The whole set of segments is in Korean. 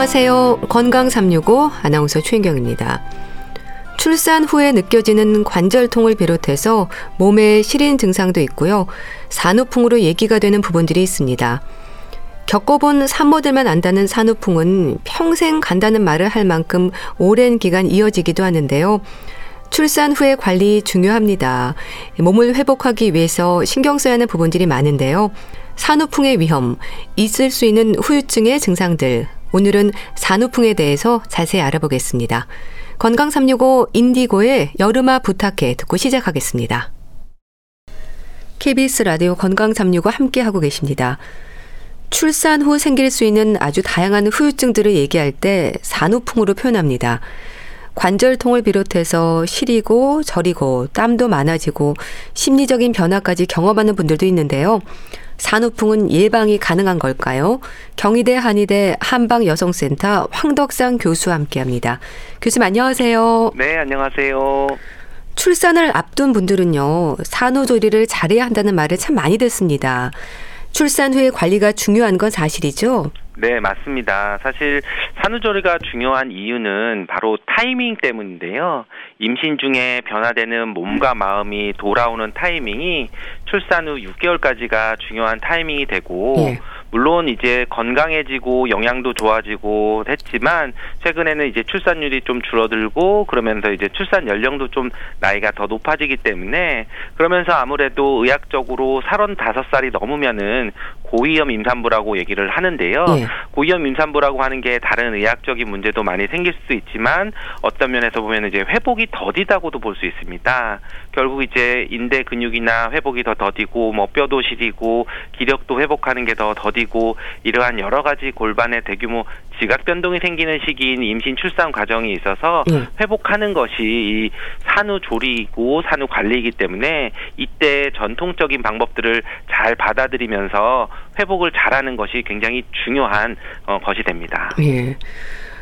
안녕하세요. 건강 365 아나운서 최인경입니다. 출산 후에 느껴지는 관절통을 비롯해서 몸에 시린 증상도 있고요. 산후풍으로 얘기가 되는 부분들이 있습니다. 겪어본 산모들만 안다는 산후풍은 평생 간다는 말을 할 만큼 오랜 기간 이어지기도 하는데요. 출산 후의 관리 중요합니다. 몸을 회복하기 위해서 신경 써야 하는 부분들이 많은데요. 산후풍의 위험, 있을 수 있는 후유증의 증상들. 오늘은 산후풍에 대해서 자세히 알아보겠습니다. 건강 365 인디고의 여름아 부탁해 듣고 시작하겠습니다. KBS 라디오 건강 365 함께 하고 계십니다. 출산 후 생길 수 있는 아주 다양한 후유증들을 얘기할 때 산후풍으로 표현합니다. 관절통을 비롯해서 시리고 저리고 땀도 많아지고 심리적인 변화까지 경험하는 분들도 있는데요. 산후풍은 예방이 가능한 걸까요? 경희대 한의대 한방여성센터 황덕상 교수와 함께합니다. 교수님 안녕하세요. 네, 안녕하세요. 출산을 앞둔 분들은요 산후조리를 잘해야 한다는 말을 참 많이 듣습니다. 출산 후의 관리가 중요한 건 사실이죠? 네, 맞습니다. 사실 산후조리가 중요한 이유는 바로 타이밍 때문인데요. 임신 중에 변화되는 몸과 마음이 돌아오는 타이밍이 출산 후 6개월까지가 중요한 타이밍이 되고 예. 물론 이제 건강해지고 영양도 좋아지고 했지만 최근에는 이제 출산율이 좀 줄어들고 그러면서 이제 출산 연령도 좀 나이가 더 높아지기 때문에 그러면서 아무래도 의학적으로 35살이 넘으면은 고위험 임산부라고 얘기를 하는데요. 네. 고위험 임산부라고 하는 게 다른 의학적인 문제도 많이 생길 수 있지만 어떤 면에서 보면 이제 회복이 더디다고도 볼 수 있습니다. 결국 이제 인대 근육이나 회복이 더 더디고 뭐 뼈도 시리고 기력도 회복하는 게 더 더디고 이러한 여러 가지 골반의 대규모 지각 변동이 생기는 시기인 임신 출산 과정이 있어서 네. 회복하는 것이 이 산후 조리이고 산후 관리이기 때문에 이때 전통적인 방법들을 잘 받아들이면서 회복을 잘하는 것이 굉장히 중요한 어, 것이 됩니다. 예.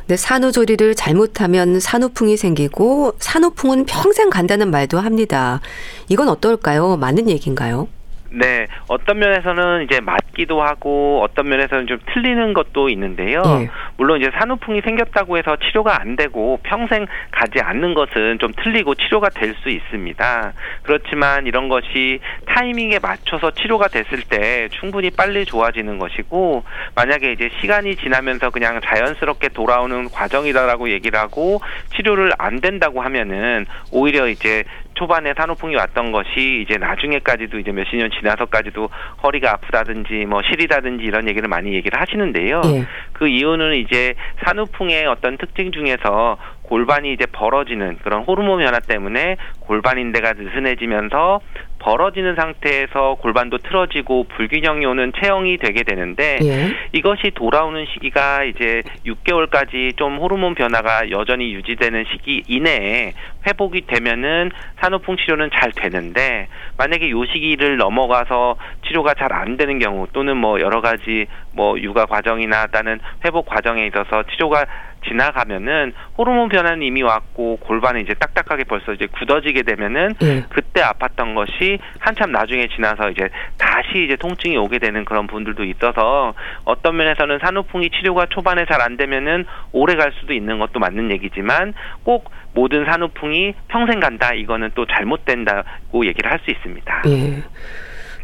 네, 산후조리를 잘못하면 산후풍이 생기고 산후풍은 평생 간다는 말도 합니다. 이건 어떨까요? 맞는 얘기인가요? 네, 어떤 면에서는 이제 맞기도 하고 어떤 면에서는 좀 틀리는 것도 있는데요. 예. 물론 이제 산후풍이 생겼다고 해서 치료가 안 되고 평생 가지 않는 것은 좀 틀리고 치료가 될 수 있습니다. 그렇지만 이런 것이 타이밍에 맞춰서 치료가 됐을 때 충분히 빨리 좋아지는 것이고 만약에 이제 시간이 지나면서 그냥 자연스럽게 돌아오는 과정이다라고 얘기를 하고 치료를 안 된다고 하면은 오히려 이제 초반에 산후풍이 왔던 것이 이제 나중에까지도 이제 몇십 년 지나서까지도 허리가 아프다든지 뭐 시리다든지 이런 얘기를 많이 얘기를 하시는데요. 예. 그 이유는 이제 산후풍의 어떤 특징 중에서 골반이 이제 벌어지는 그런 호르몬 변화 때문에 골반 인대가 느슨해지면서 벌어지는 상태에서 골반도 틀어지고 불균형이 오는 체형이 되게 되는데 예. 이것이 돌아오는 시기가 이제 6개월까지 좀 호르몬 변화가 여전히 유지되는 시기 이내에 회복이 되면은 산후풍 치료는 잘 되는데 만약에 요 시기를 넘어가서 치료가 잘 안 되는 경우 또는 뭐 여러 가지 뭐 육아 과정이나 다른 회복 과정에 있어서 치료가 지나가면은 호르몬 변화는 이미 왔고 골반이 이제 딱딱하게 벌써 이제 굳어지게 되면은 예. 그때 아팠던 것이 한참 나중에 지나서 이제 다시 이제 통증이 오게 되는 그런 분들도 있어서 어떤 면에서는 산후풍이 치료가 초반에 잘 안 되면은 오래 갈 수도 있는 것도 맞는 얘기지만 꼭 모든 산후풍이 평생 간다 이거는 또 잘못된다고 얘기를 할 수 있습니다. 예.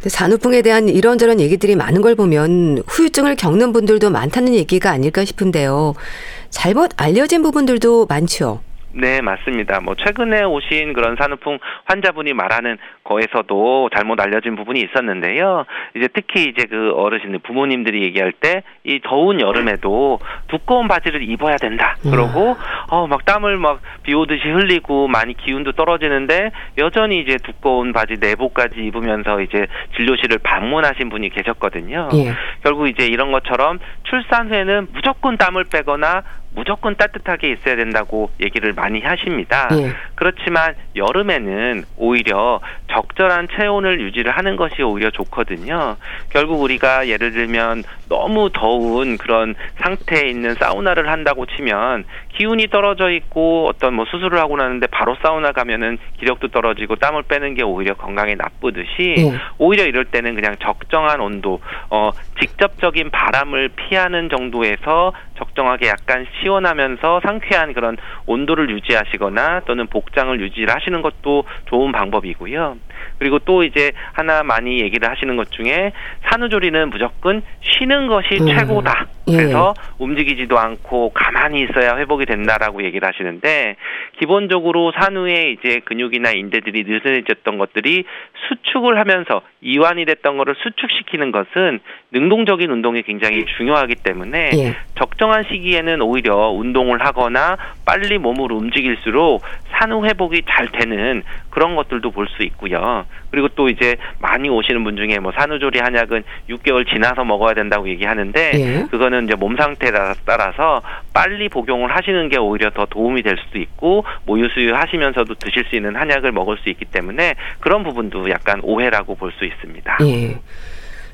산후풍에 대한 이런저런 얘기들이 많은 걸 보면 후유증을 겪는 분들도 많다는 얘기가 아닐까 싶은데요. 잘못 알려진 부분들도 많죠. 네, 맞습니다. 뭐 최근에 오신 그런 산후풍 환자분이 말하는 거에서도 잘못 알려진 부분이 있었는데요. 이제 특히 이제 그 어르신들 부모님들이 얘기할 때 이 더운 여름에도 두꺼운 바지를 입어야 된다. 그러고 어 막 땀을 막 비 오듯이 흘리고 많이 기운도 떨어지는데 여전히 이제 두꺼운 바지 내복까지 입으면서 이제 진료실을 방문하신 분이 계셨거든요. 예. 결국 이제 이런 것처럼 출산 후에는 무조건 땀을 빼거나 무조건 따뜻하게 있어야 된다고 얘기를 많이 하십니다. 예. 그렇지만 여름에는 오히려 적절한 체온을 유지를 하는 것이 오히려 좋거든요. 결국 우리가 예를 들면 너무 더운 그런 상태에 있는 사우나를 한다고 치면 기운이 떨어져 있고 어떤 뭐 수술을 하고 나는데 바로 사우나 가면은 기력도 떨어지고 땀을 빼는 게 오히려 건강에 나쁘듯이 네. 오히려 이럴 때는 그냥 적정한 온도 어 직접적인 바람을 피하는 정도에서 적정하게 약간 시원하면서 상쾌한 그런 온도를 유지하시거나 또는 복장을 유지를 하시는 것도 좋은 방법이고요. 그리고 또 이제 하나 많이 얘기를 하시는 것 중에 산후조리는 무조건 쉬는 것이 음. 최고다. 예. 그래서 예. 움직이지도 않고 가만히 있어야 회복이 된다라고 얘기를 하시는데 기본적으로 산후에 이제 근육이나 인대들이 느슨해졌던 것들이 수축을 하면서 이완이 됐던 것을 수축시키는 것은 능동적인 운동이 굉장히 중요하기 때문에 예. 적정한 시기에는 오히려 운동을 하거나 빨리 몸을 움직일수록 산후 회복이 잘 되는 그런 것들도 볼 수 있고요. 그리고 또 이제 많이 오시는 분 중에 뭐 산후조리 한약은 6개월 지나서 먹어야 된다고 얘기하는데 예. 그거는 이제 몸 상태에 따라서 빨리 복용을 하시는 게 오히려 더 도움이 될 수도 있고 모유수유 하시면서도 드실 수 있는 한약을 먹을 수 있기 때문에 그런 부분도 약간 오해라고 볼 수 있습니다. 예.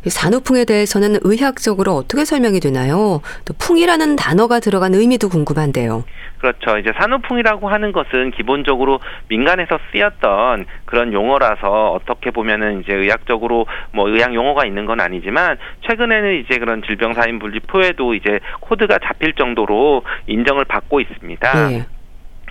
산후풍에 대해서는 의학적으로 어떻게 설명이 되나요? 또 풍이라는 단어가 들어간 의미도 궁금한데요. 그렇죠. 이제 산후풍이라고 하는 것은 기본적으로 민간에서 쓰였던 그런 용어라서 어떻게 보면은 이제 의학적으로 뭐 의학 용어가 있는 건 아니지만 최근에는 이제 그런 질병사인 분리표에도 이제 코드가 잡힐 정도로 인정을 받고 있습니다. 네.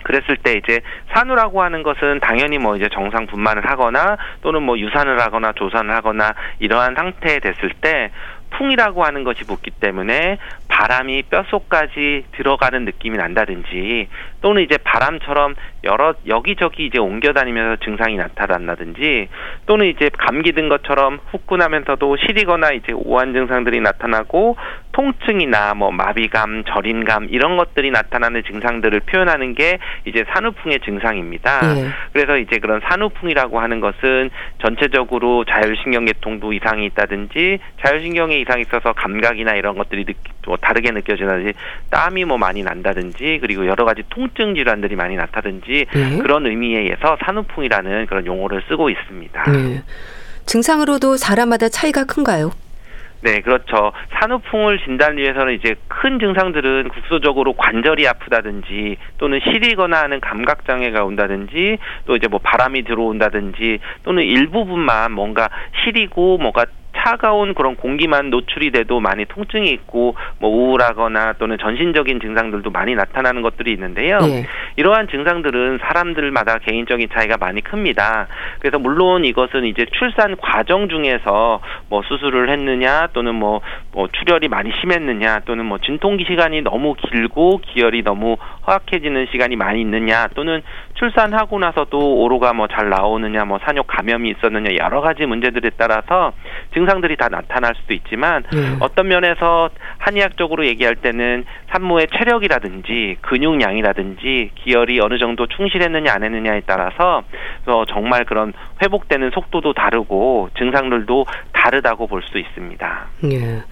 그랬을 때 이제 산후라고 하는 것은 당연히 뭐 이제 정상 분만을 하거나 또는 뭐 유산을 하거나 조산을 하거나 이러한 상태에 됐을 때 풍이라고 하는 것이 붙기 때문에 바람이 뼛속까지 들어가는 느낌이 난다든지 또는 이제 바람처럼 여러 여기저기 이제 옮겨 다니면서 증상이 나타난다든지 또는 이제 감기 든 것처럼 후끈하면서도 시리거나 이제 오한 증상들이 나타나고 통증이나 뭐 마비감, 저림감 이런 것들이 나타나는 증상들을 표현하는 게 이제 산후풍의 증상입니다. 네. 그래서 이제 그런 산후풍이라고 하는 것은 전체적으로 자율신경계통도 이상이 있다든지 자율신경에 이상이 있어서 감각이나 이런 것들이 느끼, 뭐 다르게 느껴지다든지 땀이 뭐 많이 난다든지 그리고 여러 가지 통증 질환들이 많이 나타든지 네. 그런 의미에 의해서 산후풍이라는 그런 용어를 쓰고 있습니다. 네. 증상으로도 사람마다 차이가 큰가요? 네, 그렇죠. 산후풍을 진단 위해서는 이제 큰 증상들은 국소적으로 관절이 아프다든지 또는 시리거나 하는 감각 장애가 온다든지 또 이제 뭐 바람이 들어온다든지 또는 일부분만 뭔가 시리고 뭔가 차가운 그런 공기만 노출이 돼도 많이 통증이 있고 뭐 우울하거나 또는 전신적인 증상들도 많이 나타나는 것들이 있는데요. 예. 이러한 증상들은 사람들마다 개인적인 차이가 많이 큽니다. 그래서 물론 이것은 이제 출산 과정 중에서 뭐 수술을 했느냐 또는 뭐, 뭐 출혈이 많이 심했느냐 또는 뭐 진통기 시간이 너무 길고 기혈이 너무 허약해지는 시간이 많이 있느냐 또는 출산하고 나서도 오로가 뭐 잘 나오느냐 뭐 산욕 감염이 있었느냐 여러 가지 문제들에 따라서 증상들이 다 나타날 수도 있지만 네. 어떤 면에서 한의학적으로 얘기할 때는 산모의 체력이라든지 근육량이라든지 기혈이 어느 정도 충실했느냐 안 했느냐에 따라서 어, 정말 그런 회복되는 속도도 다르고 증상들도 다르다고 볼 수 있습니다. 예.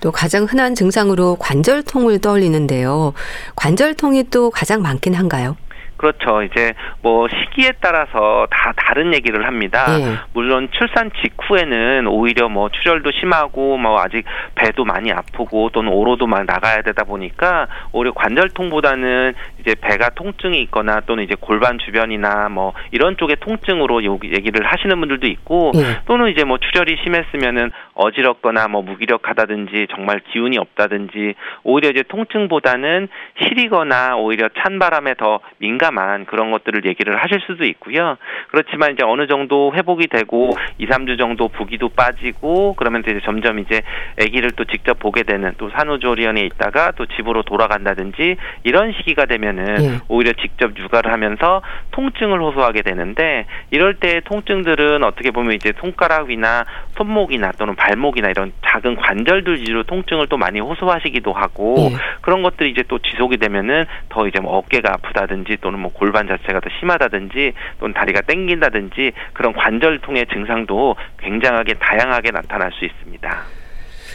또 가장 흔한 증상으로 관절통을 떠올리는데요. 관절통이 또 가장 많긴 한가요? 그렇죠. 이제 뭐 시기에 따라서 다 다른 얘기를 합니다. 네. 물론 출산 직후에는 오히려 뭐 출혈도 심하고 뭐 아직 배도 많이 아프고 또는 오로도 막 나가야 되다 보니까 오히려 관절통보다는 이제 배가 통증이 있거나 또는 이제 골반 주변이나 뭐 이런 쪽의 통증으로 얘기를 하시는 분들도 있고 네. 또는 이제 뭐 출혈이 심했으면은 어지럽거나 뭐 무기력하다든지 정말 기운이 없다든지 오히려 이제 통증보다는 시리거나 오히려 찬 바람에 더 민감 한 그런 것들을 얘기를 하실 수도 있고요. 그렇지만 이제 어느 정도 회복이 되고 2, 3주 정도 부기도 빠지고 그러면 이제 점점 이제 아기를 또 직접 보게 되는 또 산후조리원에 있다가 또 집으로 돌아간다든지 이런 시기가 되면은 예. 오히려 직접 육아를 하면서 통증을 호소하게 되는데 이럴 때 통증들은 어떻게 보면 이제 손가락 위나 손목이나 또는 발 발목이나 이런 작은 관절들 위주로 통증을 또 많이 호소하시기도 하고 예. 그런 것들이 이제 또 지속이 되면은 더 이제 뭐 어깨가 아프다든지 또는 뭐 골반 자체가 더 심하다든지 또는 다리가 땡긴다든지 그런 관절통의 증상도 굉장하게 다양하게 나타날 수 있습니다.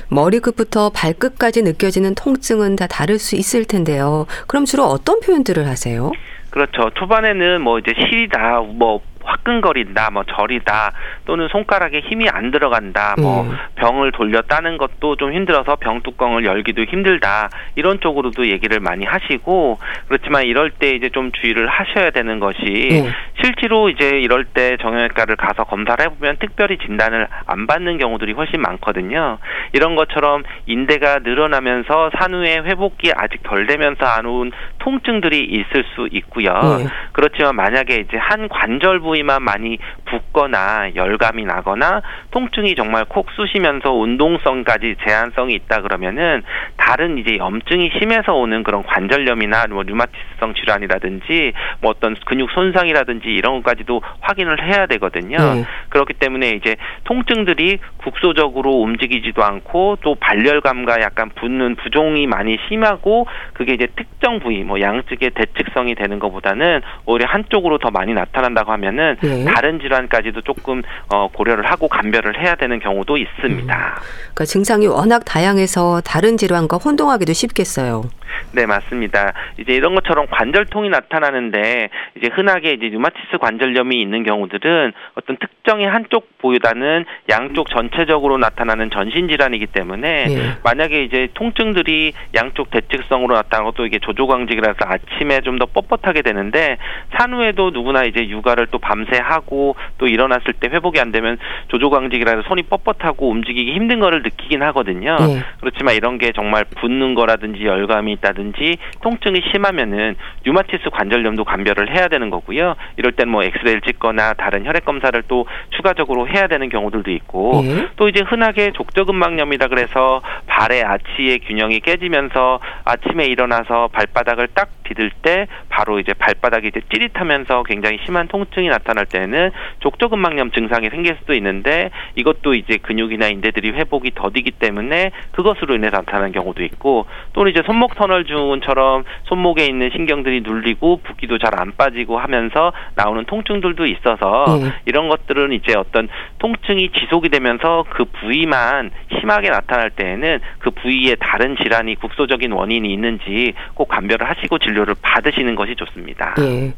머리끝부터 발끝까지 느껴지는 통증은 다 다를 수 있을 텐데요. 그럼 주로 어떤 표현들을 하세요? 그렇죠. 초반에는 뭐 이제 시리다, 뭐 화끈거린다, 뭐 저리다, 또는 손가락에 힘이 안 들어간다, 뭐 음. 병을 돌려 따는 것도 좀 힘들어서 병 뚜껑을 열기도 힘들다 이런 쪽으로도 얘기를 많이 하시고 그렇지만 이럴 때 이제 좀 주의를 하셔야 되는 것이 음. 실제로 이제 이럴 때 정형외과를 가서 검사를 해보면 특별히 진단을 안 받는 경우들이 훨씬 많거든요. 이런 것처럼 인대가 늘어나면서 산후의 회복이 아직 덜 되면서 안 온 통증들이 있을 수 있고요. 음. 그렇지만 만약에 이제 한 관절 부 부위만 많이 붓거나 열감이 나거나 통증이 정말 콕 쑤시면서 운동성까지 제한성이 있다 그러면은 다른 이제 염증이 심해서 오는 그런 관절염이나 뭐 류마티스성 질환이라든지 뭐 어떤 근육 손상이라든지 이런 것까지도 확인을 해야 되거든요. 네. 그렇기 때문에 이제 통증들이 국소적으로 움직이지도 않고 또 발열감과 약간 붓는 부종이 많이 심하고 그게 이제 특정 부위 뭐 양측의 대측성이 되는 것보다는 오히려 한쪽으로 더 많이 나타난다고 하면은 네. 다른 질환까지도 조금 어, 고려를 하고 감별을 해야 되는 경우도 있습니다. 음. 그러니까 증상이 워낙 다양해서 다른 질환과 혼동하기도 쉽겠어요. 네, 맞습니다. 이제 이런 것처럼 관절통이 나타나는데 이제 흔하게 이제 류마티스 관절염이 있는 경우들은 어떤 특정의 한쪽 보유다는 양쪽 전체적으로 나타나는 전신 질환이기 때문에 네. 만약에 이제 통증들이 양쪽 대측성으로 나타나고 또 이게 조조광직이라서 아침에 좀 더 뻣뻣하게 되는데 산후에도 누구나 이제 육아를 또 밤새 하고 또 일어났을 때 회복이 안 되면 조조광직이라서 손이 뻣뻣하고 움직이기 힘든 거를 느끼긴 하거든요. 네. 그렇지만 이런 게 정말 붓는 거라든지 열감이 있다 든지 통증이 심하면은 류마티스 관절염도 감별을 해야 되는 거고요. 이럴 땐 뭐 엑스레이를 찍거나 다른 혈액 검사를 또 추가적으로 해야 되는 경우들도 있고 예. 또 이제 흔하게 족저근막염이다 그래서 발의 아치의 균형이 깨지면서 아침에 일어나서 발바닥을 딱 디딜 때 바로 이제 발바닥이 이제 찌릿하면서 굉장히 심한 통증이 나타날 때는 족저근막염 증상이 생길 수도 있는데 이것도 이제 근육이나 인대들이 회복이 더디기 때문에 그것으로 인해 나타나는 경우도 있고 또는 이제 손목 터널 증후군처럼 손목에 있는 신경들이 눌리고 붓기도 잘 안 빠지고 하면서 나오는 통증들도 있어서 네. 이런 것들은 이제 어떤 통증이 지속이 되면서 그 부위만 심하게 나타날 때에는 그 부위에 다른 질환이 국소적인 원인이 있는지 꼭 감별을 하시고 진료를 받으시는 것이 좋습니다. 네.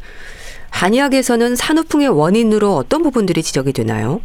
한의학에서는 산후풍의 원인으로 어떤 부분들이 지적이 되나요?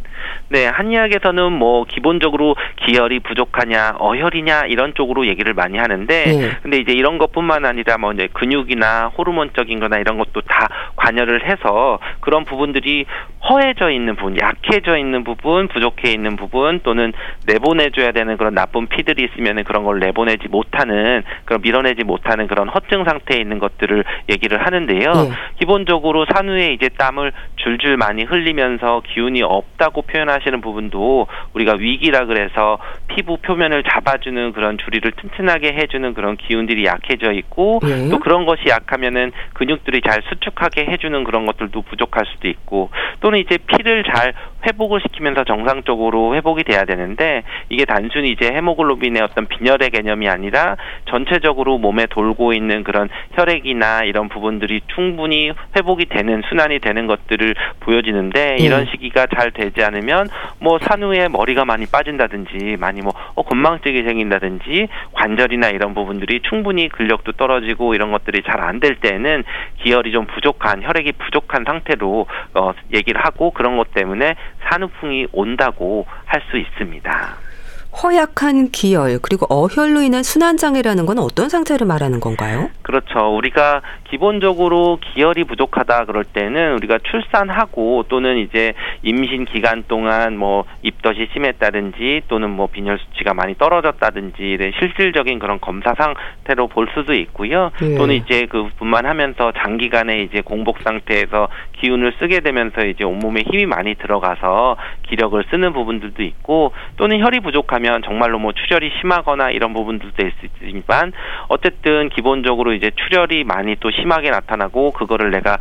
네, 한의학에서는 뭐 기본적으로 기혈이 부족하냐, 어혈이냐 이런 쪽으로 얘기를 많이 하는데 네. 근데 이제 이런 것뿐만 아니라 뭐 이제 근육이나 호르몬적인 거나 이런 것도 다 관여를 해서 그런 부분들이 허해져 있는 부분, 약해져 있는 부분, 부족해 있는 부분 또는 내보내줘야 되는 그런 나쁜 피들이 있으면 그런 걸 내보내지 못하는 그런 밀어내지 못하는 그런 허증 상태에 있는 것들을 얘기를 하는데요. 네. 기본적으로 사 산후에 이제 땀을 줄줄 많이 흘리면서 기운이 없다고 표현하시는 부분도 우리가 위기라 그래서 피부 표면을 잡아주는 그런 주리를 튼튼하게 해주는 그런 기운들이 약해져 있고 네. 또 그런 것이 약하면은 근육들이 잘 수축하게 해주는 그런 것들도 부족할 수도 있고 또는 이제 피를 잘 회복을 시키면서 정상적으로 회복이 돼야 되는데 이게 단순히 이제 헤모글로빈의 어떤 빈혈의 개념이 아니라 전체적으로 몸에 돌고 있는 그런 혈액이나 이런 부분들이 충분히 회복이 되는 순환이 되는 것들을 보여지는데 예. 이런 시기가 잘 되지 않으면 뭐 산후에 머리가 많이 빠진다든지 많이 뭐 어, 건망증이 생긴다든지 관절이나 이런 부분들이 충분히 근력도 떨어지고 이런 것들이 잘 안 될 때는 기혈이 좀 부족한 혈액이 부족한 상태로 어, 얘기를 하고 그런 것 때문에 산후풍이 온다고 할 수 있습니다. 허약한 기혈 그리고 어혈로 인한 순환 장애라는 건 어떤 상태를 말하는 건가요? 그렇죠. 우리가 기본적으로 기혈이 부족하다 그럴 때는 우리가 출산하고 또는 이제 임신 기간 동안 뭐 입덧이 심했다든지 또는 뭐 빈혈 수치가 많이 떨어졌다든지 이런 실질적인 그런 검사 상태로 볼 수도 있고요. 예. 또는 이제 그뿐만 하면서 장기간에 이제 공복 상태에서 기운을 쓰게 되면서 이제 온몸에 힘이 많이 들어가서 기력을 쓰는 부분들도 있고 또는 혈이 부족하면 하면 정말로 뭐 출혈이 심하거나 이런 부분들도 있지만 어쨌든 기본적으로 이제 출혈이 많이 또 심하게 나타나고 그거를 내가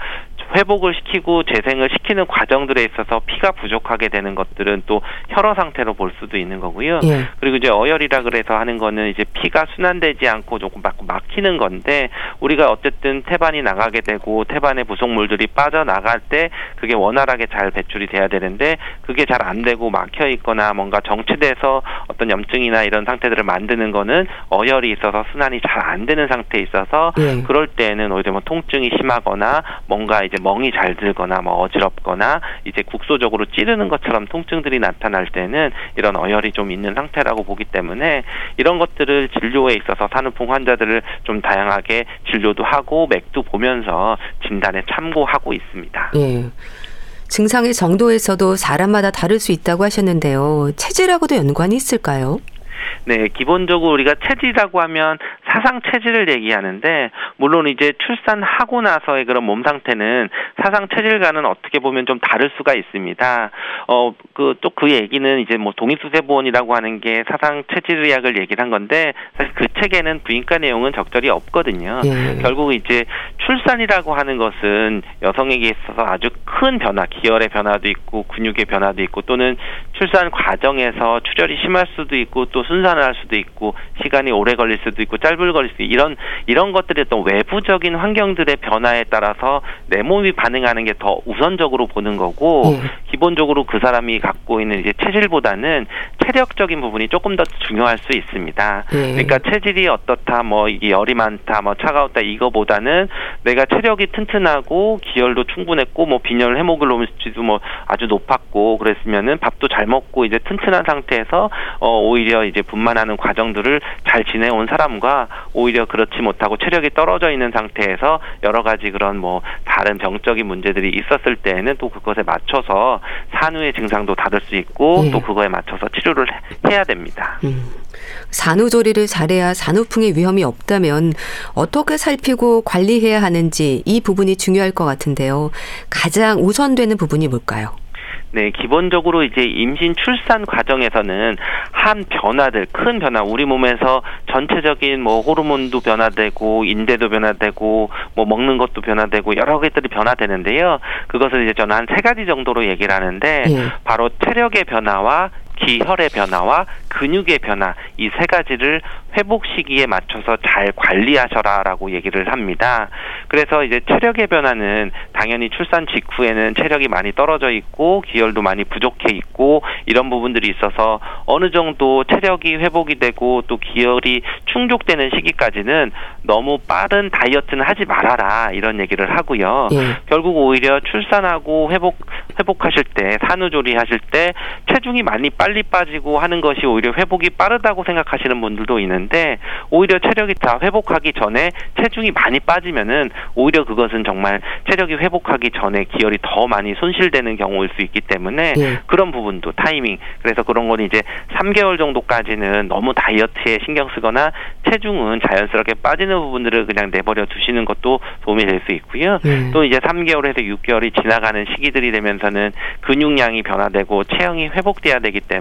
회복을 시키고 재생을 시키는 과정들에 있어서 피가 부족하게 되는 것들은 또 혈어 상태로 볼 수도 있는 거고요. 예. 그리고 이제 어혈이라 그래서 하는 거는 이제 피가 순환되지 않고 조금 막히는 건데 우리가 어쨌든 태반이 나가게 되고 태반의 부속물들이 빠져 나갈 때 그게 원활하게 잘 배출이 돼야 되는데 그게 잘 안 되고 막혀 있거나 뭔가 정체돼서 어떤 염증이나 이런 상태들을 만드는 거는 어혈이 있어서 순환이 잘 안 되는 상태에 있어서 예. 그럴 때는 오히려 뭐 통증이 심하거나 뭔가 이제 멍이 잘 들거나 뭐 어지럽거나 이제 국소적으로 찌르는 것처럼 통증들이 나타날 때는 이런 어혈이 좀 있는 상태라고 보기 때문에 이런 것들을 진료에 있어서 산후풍 환자들을 좀 다양하게 진료도 하고 맥도 보면서 진단에 참고하고 있습니다. 예. 증상의 정도에서도 사람마다 다를 수 있다고 하셨는데요. 체질하고도 연관이 있을까요? 네, 기본적으로 우리가 체질이라고 하면 사상 체질을 얘기하는데 물론 이제 출산하고 나서의 그런 몸 상태는 사상 체질과는 어떻게 보면 좀 다를 수가 있습니다. 어, 그 또그 그 얘기는 이제 뭐 동의수세보원이라고 하는 게 사상 체질의학을 얘기를 한 건데 사실 그 책에는 부인과 내용은 적절히 없거든요. 예. 결국 이제 출산이라고 하는 것은 여성에게 있어서 아주 큰 변화, 기혈의 변화도 있고 근육의 변화도 있고 또는 출산 과정에서 출혈이 심할 수도 있고 또 순산을 할 수도 있고 시간이 오래 걸릴 수도 있고 짧 수도 있고 이런 이런 것들이 또 외부적인 환경들의 변화에 따라서 내 몸이 반응하는 게 더 우선적으로 보는 거고 네. 기본적으로 그 사람이 갖고 있는 이제 체질보다는 체력적인 부분이 조금 더 중요할 수 있습니다. 네. 그러니까 체질이 어떻다 뭐 이게 열이 많다 뭐 차가웠다 이거보다는 내가 체력이 튼튼하고 기혈도 충분했고 뭐 빈혈 헤모글로빈 수치도 뭐 아주 높았고 그랬으면은 밥도 잘 먹고 이제 튼튼한 상태에서 어 오히려 이제 분만하는 과정들을 잘 지내온 사람과 오히려 그렇지 못하고 체력이 떨어져 있는 상태에서 여러 가지 그런 뭐 다른 병적인 문제들이 있었을 때에는 또 그것에 맞춰서 산후의 증상도 다를 수 있고 예. 또 그거에 맞춰서 치료를 해야 됩니다. 음. 산후조리를 잘해야 산후풍의 위험이 없다면 어떻게 살피고 관리해야 하는지 이 부분이 중요할 것 같은데요. 가장 우선되는 부분이 뭘까요? 네, 기본적으로 이제 임신 출산 과정에서는 한 변화들, 큰 변화, 우리 몸에서 전체적인 뭐 호르몬도 변화되고 인대도 변화되고 뭐 먹는 것도 변화되고 여러 개들이 변화되는데요. 그것을 이제 저는 한 세 가지 정도로 얘기를 하는데 예. 바로 체력의 변화와 기혈의 변화와 근육의 변화 이 세 가지를 회복 시기에 맞춰서 잘 관리하셔라라고 얘기를 합니다. 그래서 이제 체력의 변화는 당연히 출산 직후에는 체력이 많이 떨어져 있고 기혈도 많이 부족해 있고 이런 부분들이 있어서 어느 정도 체력이 회복이 되고 또 기혈이 충족되는 시기까지는 너무 빠른 다이어트는 하지 말아라 이런 얘기를 하고요. 예. 결국 오히려 출산하고 회복 회복하실 때 산후조리 하실 때 체중이 많이 빨리 빠지고 하는 것이 오히려 회복이 빠르다고 생각하시는 분들도 있는데 오히려 체력이 다 회복하기 전에 체중이 많이 빠지면은 오히려 그것은 정말 체력이 회복하기 전에 기혈이 더 많이 손실되는 경우일 수 있기 때문에 예. 그런 부분도 타이밍 그래서 그런 건 이제 3개월 정도까지는 너무 다이어트에 신경 쓰거나 체중은 자연스럽게 빠지는 부분들을 그냥 내버려 두시는 것도 도움이 될 수 있고요. 예. 또 이제 3개월에서 6개월이 지나가는 시기들이 되면서는 근육량이 변화되고 체형이 회복돼야 되기 때문에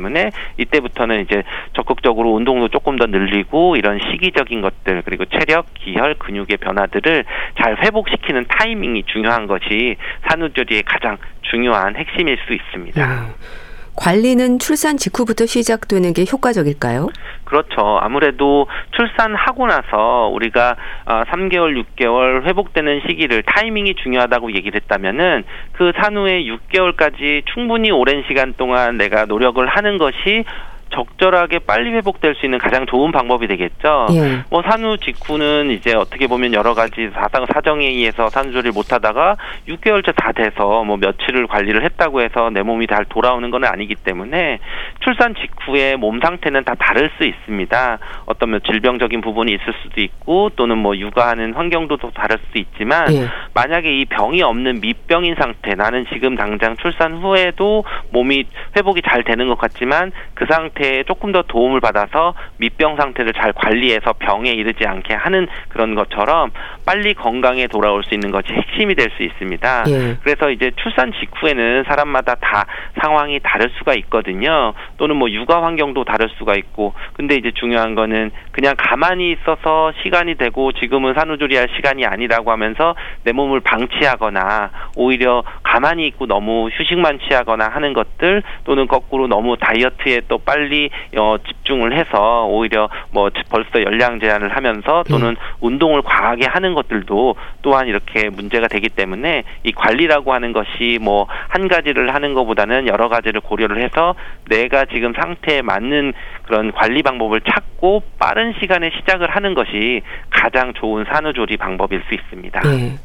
이때부터는 이제 적극적으로 운동도 조금 더 늘리고 이런 시기적인 것들 그리고 체력, 기혈, 근육의 변화들을 잘 회복시키는 타이밍이 중요한 것이 산후조리의 가장 중요한 핵심일 수 있습니다. 네. 관리는 출산 직후부터 시작되는 게 효과적일까요? 그렇죠. 아무래도 출산하고 나서 우리가 3개월, 어, 6개월 회복되는 시기를 타이밍이 중요하다고 얘기를 했다면은 그 산후에 6개월까지 충분히 오랜 시간 동안 내가 노력을 하는 것이 적절하게 빨리 회복될 수 있는 가장 좋은 방법이 되겠죠. 예. 뭐 산후 직후는 이제 어떻게 보면 여러 가지 사상 사정에 의해서 산후조리를 못 하다가 6개월째 다 돼서 뭐 며칠을 관리를 했다고 해서 내 몸이 잘 돌아오는 건 아니기 때문에 출산 직후에 몸 상태는 다 다를 수 있습니다. 어떤 뭐 질병적인 부분이 있을 수도 있고 또는 뭐 육아하는 환경도 또 다를 수 있지만 예. 만약에 이 병이 없는 미병인 상태 나는 지금 당장 출산 후에도 몸이 회복이 잘 되는 것 같지만 그 상태 상태에 조금 더 도움을 받아서 밑병 상태를 잘 관리해서 병에 이르지 않게 하는 그런 것처럼 빨리 건강에 돌아올 수 있는 것이 핵심이 될 수 있습니다. 예. 그래서 이제 출산 직후에는 사람마다 다 상황이 다를 수가 있거든요. 또는 뭐 육아 환경도 다를 수가 있고 근데 이제 중요한 거는 그냥 가만히 있어서 시간이 되고 지금은 산후조리할 시간이 아니라고 하면서 내 몸을 방치하거나 오히려 가만히 있고 너무 휴식만 취하거나 하는 것들 또는 거꾸로 너무 다이어트에 또 빨리 어, 집중을 해서 오히려 뭐 벌써 열량 제한을 하면서 또는 음. 운동을 과하게 하는 것들도 또한 이렇게 문제가 되기 때문에 이 관리라고 하는 것이 뭐 한 가지를 하는 것보다는 여러 가지를 고려를 해서 내가 지금 상태에 맞는 그런 관리 방법을 찾고 빠른 시간에 시작을 하는 것이 가장 좋은 산후조리 방법일 수 있습니다. 네.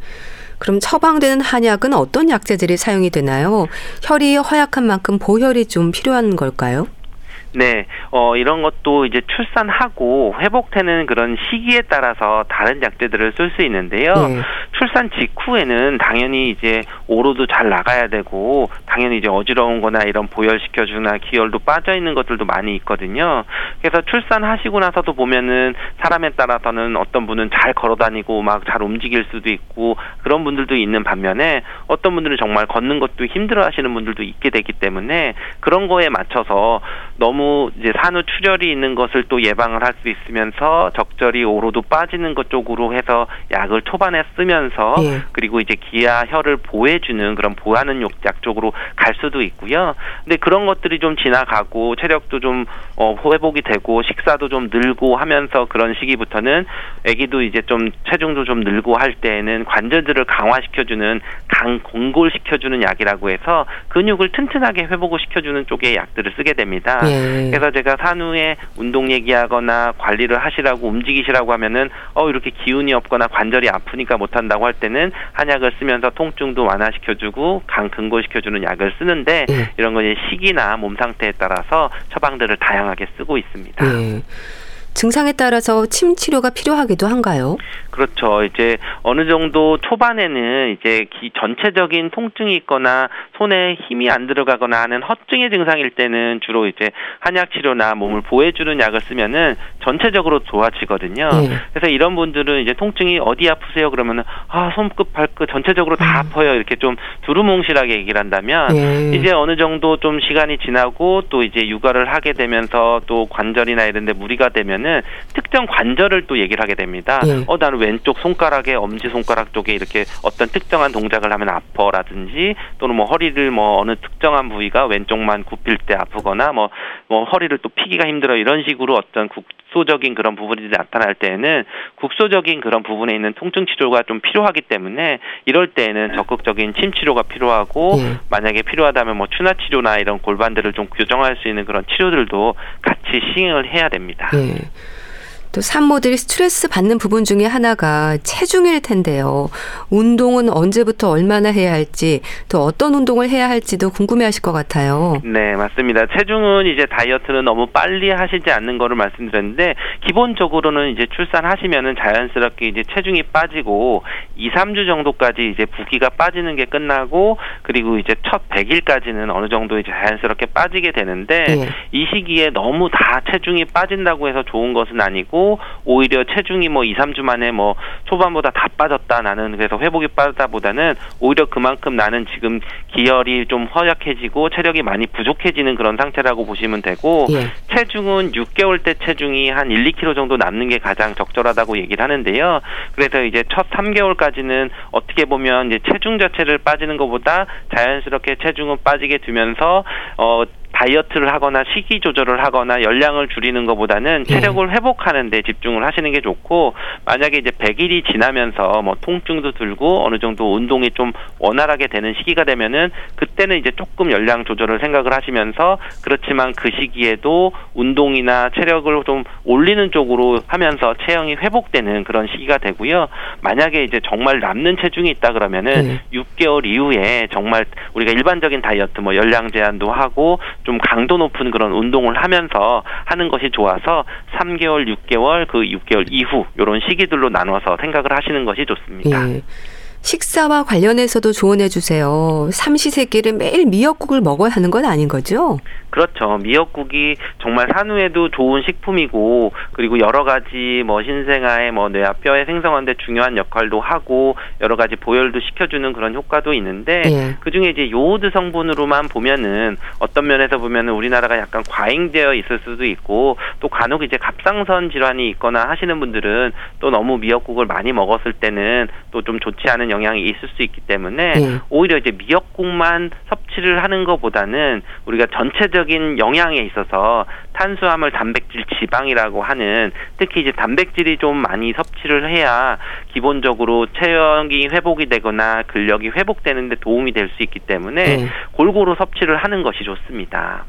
그럼 처방되는 한약은 어떤 약재들이 사용이 되나요? 혈이 허약한 만큼 보혈이 좀 필요한 걸까요? 네, 어, 이런 것도 이제 출산하고 회복되는 그런 시기에 따라서 다른 약재들을 쓸 수 있는데요. 네. 출산 직후에는 당연히 이제 오로도 잘 나가야 되고, 당연히 이제 어지러운 거나 이런 보혈시켜주나 기혈도 빠져 있는 것들도 많이 있거든요. 그래서 출산하시고 나서도 보면은 사람에 따라서는 어떤 분은 잘 걸어 다니고 막 잘 움직일 수도 있고 그런 분들도 있는 반면에 어떤 분들은 정말 걷는 것도 힘들어 하시는 분들도 있게 되기 때문에 그런 거에 맞춰서 너무 이제 산후 출혈이 있는 것을 또 예방을 할 수 있으면서 적절히 오로도 빠지는 것 쪽으로 해서 약을 초반에 쓰면서 예. 그리고 이제 기아 혈을 보호해주는 그런 보하는 약 쪽으로 갈 수도 있고요. 근데 그런 것들이 좀 지나가고 체력도 좀 어, 회복이 되고 식사도 좀 늘고 하면서 그런 시기부터는 아기도 이제 좀 체중도 좀 늘고 할 때에는 관절들을 강화시켜주는 강 공골 시켜주는 약이라고 해서 근육을 튼튼하게 회복을 시켜주는 쪽의 약들을 쓰게 됩니다. 예. 네. 그래서 제가 산후에 운동 얘기하거나 관리를 하시라고 움직이시라고 하면은 어 이렇게 기운이 없거나 관절이 아프니까 못 한다고 할 때는 한약을 쓰면서 통증도 완화시켜 주고 강 근고시켜 주는 약을 쓰는데 네. 이런 건 시기나 몸 상태에 따라서 처방들을 다양하게 쓰고 있습니다. 네. 증상에 따라서 침 치료가 필요하기도 한가요? 그렇죠. 이제 어느 정도 초반에는 이제 기 전체적인 통증이 있거나 손에 힘이 안 들어가거나 하는 허증의 증상일 때는 주로 이제 한약 치료나 몸을 보호해주는 약을 쓰면은 전체적으로 좋아지거든요. 네. 그래서 이런 분들은 이제 통증이 어디 아프세요? 그러면은 아 손끝 발끝 전체적으로 다 음. 아파요. 이렇게 좀 두루뭉실하게 얘기를 한다면 네. 이제 어느 정도 좀 시간이 지나고 또 이제 육아를 하게 되면서 또 관절이나 이런데 무리가 되면은 특정 관절을 또 얘기를 하게 됩니다. 네. 어 나는 왼쪽 손가락에 엄지 손가락 쪽에 이렇게 어떤 특정한 동작을 하면 아퍼라든지 또는 뭐 허리를 뭐 어느 특정한 부위가 왼쪽만 굽힐 때 아프거나 뭐, 뭐 허리를 또 피기가 힘들어 이런 식으로 어떤 국소적인 그런 부분이 나타날 때에는 국소적인 그런 부분에 있는 통증 치료가 좀 필요하기 때문에 이럴 때에는 적극적인 침 치료가 필요하고 예. 만약에 필요하다면 뭐 추나 치료나 이런 골반들을 좀 교정할 수 있는 그런 치료들도 같이 시행을 해야 됩니다. 예. 또 산모들이 스트레스 받는 부분 중에 하나가 체중일 텐데요. 운동은 언제부터 얼마나 해야 할지 또 어떤 운동을 해야 할지도 궁금해하실 것 같아요. 네, 맞습니다. 체중은 이제 다이어트는 너무 빨리 하시지 않는 거를 말씀드렸는데 기본적으로는 이제 출산하시면은 자연스럽게 이제 체중이 빠지고 2, 3주 정도까지 이제 부기가 빠지는 게 끝나고 그리고 이제 첫 100일까지는 어느 정도 이제 자연스럽게 빠지게 되는데 네. 이 시기에 너무 다 체중이 빠진다고 해서 좋은 것은 아니고 오히려 체중이 뭐 2, 3주 만에 뭐 초반보다 다 빠졌다 나는 그래서 회복이 빠르다보다는 오히려 그만큼 나는 지금 기혈이 좀 허약해지고 체력이 많이 부족해지는 그런 상태라고 보시면 되고 예. 체중은 6개월 때 체중이 한 1, 2kg 정도 남는 게 가장 적절하다고 얘기를 하는데요. 그래서 이제 첫 3개월까지는 어떻게 보면 이제 체중 자체를 빠지는 것보다 자연스럽게 체중은 빠지게 두면서 어 다이어트를 하거나 식이 조절을 하거나 열량을 줄이는 것보다는 예. 체력을 회복하는 데 집중을 하시는 게 좋고 만약에 이제 100일이 지나면서 뭐 통증도 들고 어느 정도 운동이 좀 원활하게 되는 시기가 되면은 그때는 이제 조금 열량 조절을 생각을 하시면서 그렇지만 그 시기에도 운동이나 체력을 좀 올리는 쪽으로 하면서 체형이 회복되는 그런 시기가 되고요. 만약에 이제 정말 남는 체중이 있다 그러면은 네. 6개월 이후에 정말 우리가 일반적인 다이어트 뭐 열량 제한도 하고 좀 강도 높은 그런 운동을 하면서 하는 것이 좋아서 3개월, 6개월, 그 6개월 이후 이런 시기들로 나눠서 생각을 하시는 것이 좋습니다. 예. 식사와 관련해서도 조언해 주세요. 삼시세끼를 매일 미역국을 먹어야 하는 건 아닌 거죠? 그렇죠. 미역국이 정말 산후에도 좋은 식품이고 그리고 여러 가지 뭐 신생아의 뭐 뇌하뼈의 생성하는데 중요한 역할도 하고 여러 가지 보혈도 시켜주는 그런 효과도 있는데 예. 그 중에 이제 요오드 성분으로만 보면은 어떤 면에서 보면은 우리나라가 약간 과잉되어 있을 수도 있고 또 간혹 이제 갑상선 질환이 있거나 하시는 분들은 또 너무 미역국을 많이 먹었을 때는 또 좀 좋지 않은 영향이 있을 수 있기 때문에 예. 오히려 이제 미역국만 섭취를 하는 것보다는 우리가 전체적 전체적인 영양에 있어서 탄수화물, 단백질, 지방이라고 하는 특히 이제 단백질이 좀 많이 섭취를 해야 기본적으로 체력이 회복이 되거나 근력이 회복되는데 도움이 될 수 있기 때문에 네. 골고루 섭취를 하는 것이 좋습니다.